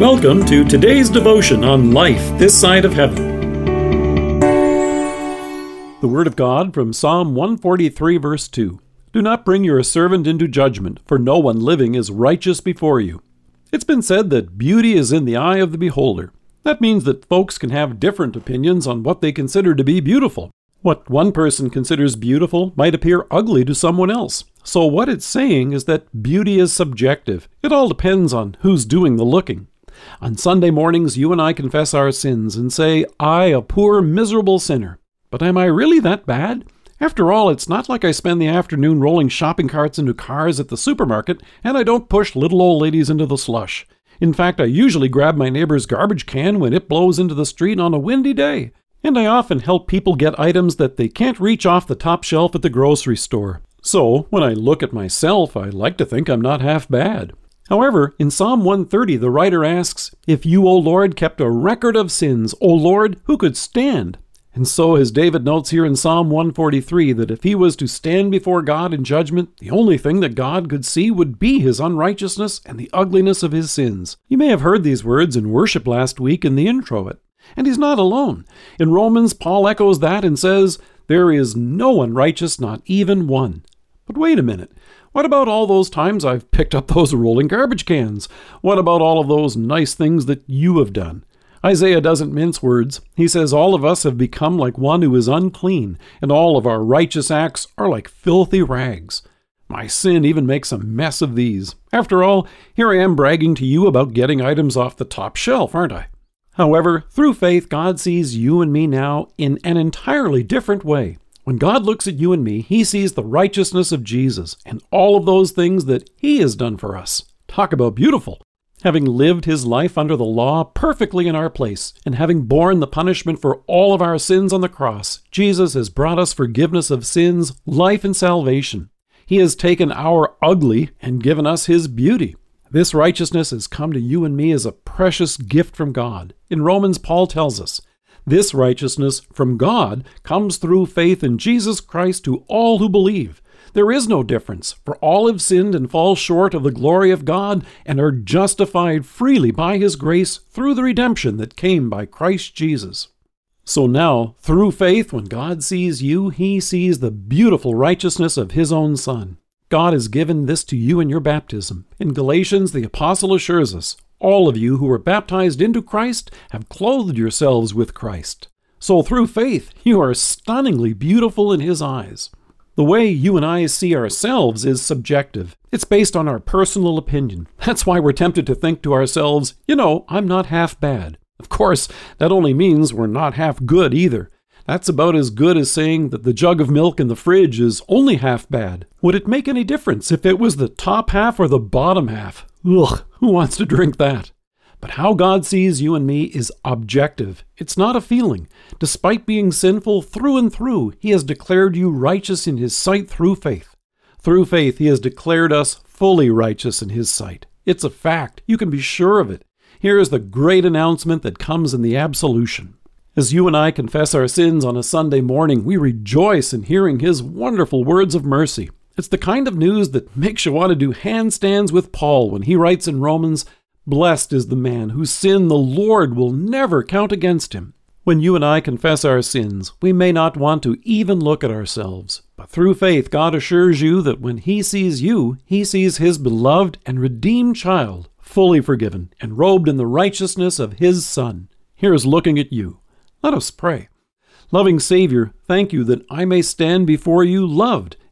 Welcome to today's devotion on life this side of heaven. The Word of God from Psalm 143, verse 2. Do not bring your servant into judgment, for no one living is righteous before you. It's been said that beauty is in the eye of the beholder. That means that folks can have different opinions on what they consider to be beautiful. What one person considers beautiful might appear ugly to someone else. So, what it's saying is that beauty is subjective. It all depends on who's doing the looking. On Sunday mornings, you and I confess our sins and say, I, a poor, miserable sinner. But am I really that bad? After all, it's not like I spend the afternoon rolling shopping carts into cars at the supermarket, and I don't push little old ladies into the slush. In fact, I usually grab my neighbor's garbage can when it blows into the street on a windy day. And I often help people get items that they can't reach off the top shelf at the grocery store. So, when I look at myself, I like to think I'm not half bad. However, in Psalm 130, the writer asks, If you, O Lord, kept a record of sins, O Lord, who could stand? And so, as David notes here in Psalm 143, that if he was to stand before God in judgment, the only thing that God could see would be his unrighteousness and the ugliness of his sins. You may have heard these words in worship last week in the introit. And he's not alone. In Romans, Paul echoes that and says, There is no one righteous, not even one. But wait a minute. What about all those times I've picked up those rolling garbage cans? What about all of those nice things that you have done? Isaiah doesn't mince words. He says, All of us have become like one who is unclean, and all of our righteous acts are like filthy rags. My sin even makes a mess of these. After all, here I am bragging to you about getting items off the top shelf, aren't I? However, through faith, God sees you and me now in an entirely different way. When God looks at you and me, he sees the righteousness of Jesus and all of those things that he has done for us. Talk about beautiful. Having lived his life under the law perfectly in our place, and having borne the punishment for all of our sins on the cross, Jesus has brought us forgiveness of sins, life, and salvation. He has taken our ugly and given us his beauty. This righteousness has come to you and me as a precious gift from God. In Romans, Paul tells us, this righteousness from God comes through faith in Jesus Christ to all who believe. There is no difference, for all have sinned and fall short of the glory of God and are justified freely by His grace through the redemption that came by Christ Jesus. So now, through faith, when God sees you, He sees the beautiful righteousness of His own Son. God has given this to you in your baptism. In Galatians, the Apostle assures us all of you who were baptized into Christ have clothed yourselves with Christ. So through faith, you are stunningly beautiful in His eyes. The way you and I see ourselves is subjective. It's based on our personal opinion. That's why we're tempted to think to ourselves, you know, I'm not half bad. Of course, that only means we're not half good either. That's about as good as saying that the jug of milk in the fridge is only half bad. Would it make any difference if it was the top half or the bottom half? Ugh, who wants to drink that? But how God sees you and me is objective. It's not a feeling. Despite being sinful through and through, He has declared you righteous in His sight through faith. Through faith, He has declared us fully righteous in His sight. It's a fact. You can be sure of it. Here is the great announcement that comes in the absolution. As you and I confess our sins on a Sunday morning, we rejoice in hearing His wonderful words of mercy. It's the kind of news that makes you want to do handstands with Paul when he writes in Romans, Blessed is the man whose sin the Lord will never count against him. When you and I confess our sins, we may not want to even look at ourselves. But through faith, God assures you that when He sees you, He sees His beloved and redeemed child, fully forgiven and robed in the righteousness of His Son. Here is looking at you. Let us pray. Loving Savior, thank you that I may stand before you loved